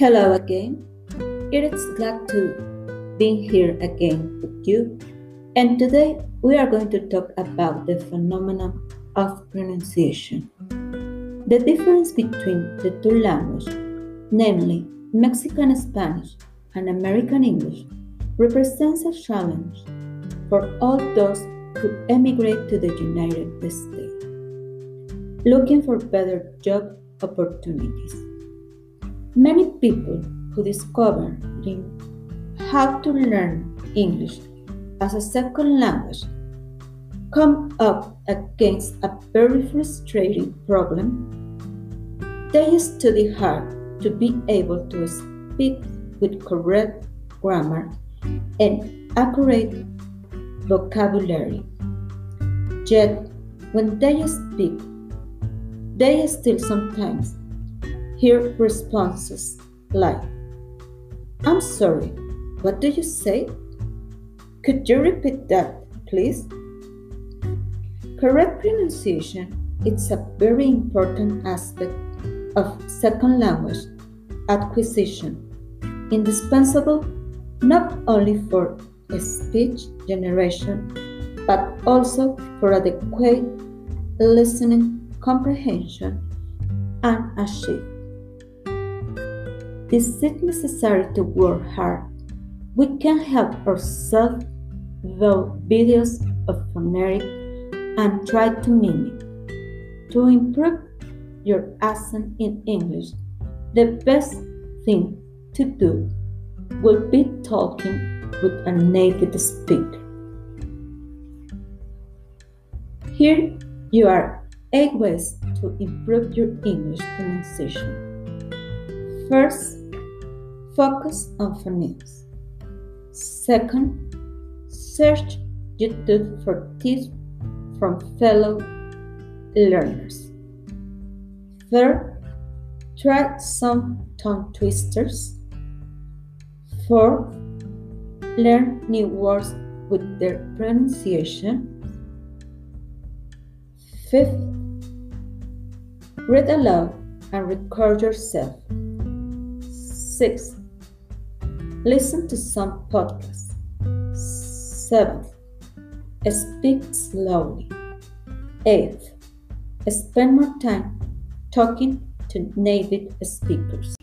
Hello again. It is glad to be here again with you. And today we are going to talk about the phenomenon of pronunciation. The difference between the two languages, namely Mexican Spanish and American English, represents a challenge for all those who emigrate to the United States, looking for better job opportunities. Many people who discover how to learn English as a second language come up against a very frustrating problem. They study hard to be able to speak with correct grammar and accurate vocabulary. Yet, when they speak, they still sometimes hear responses like, I'm sorry, what do you say? Could you repeat that, please? Correct pronunciation is a very important aspect of second language acquisition, indispensable not only for speech generation but also for adequate listening comprehension and achieve. Is it necessary to work hard? We can help ourselves through videos of phonetic and try to mimic. To improve your accent in English, the best thing to do will be talking with a native speaker. Here you are 8 ways to improve your English pronunciation. First, Focus on phonics. Second, search YouTube for tips from fellow learners. Third, try some tongue twisters. Fourth, learn new words with their pronunciation. Fifth, read aloud and record yourself. Sixth, Listen to some podcasts. Seventh, speak slowly. Eighth, spend more time talking to native speakers.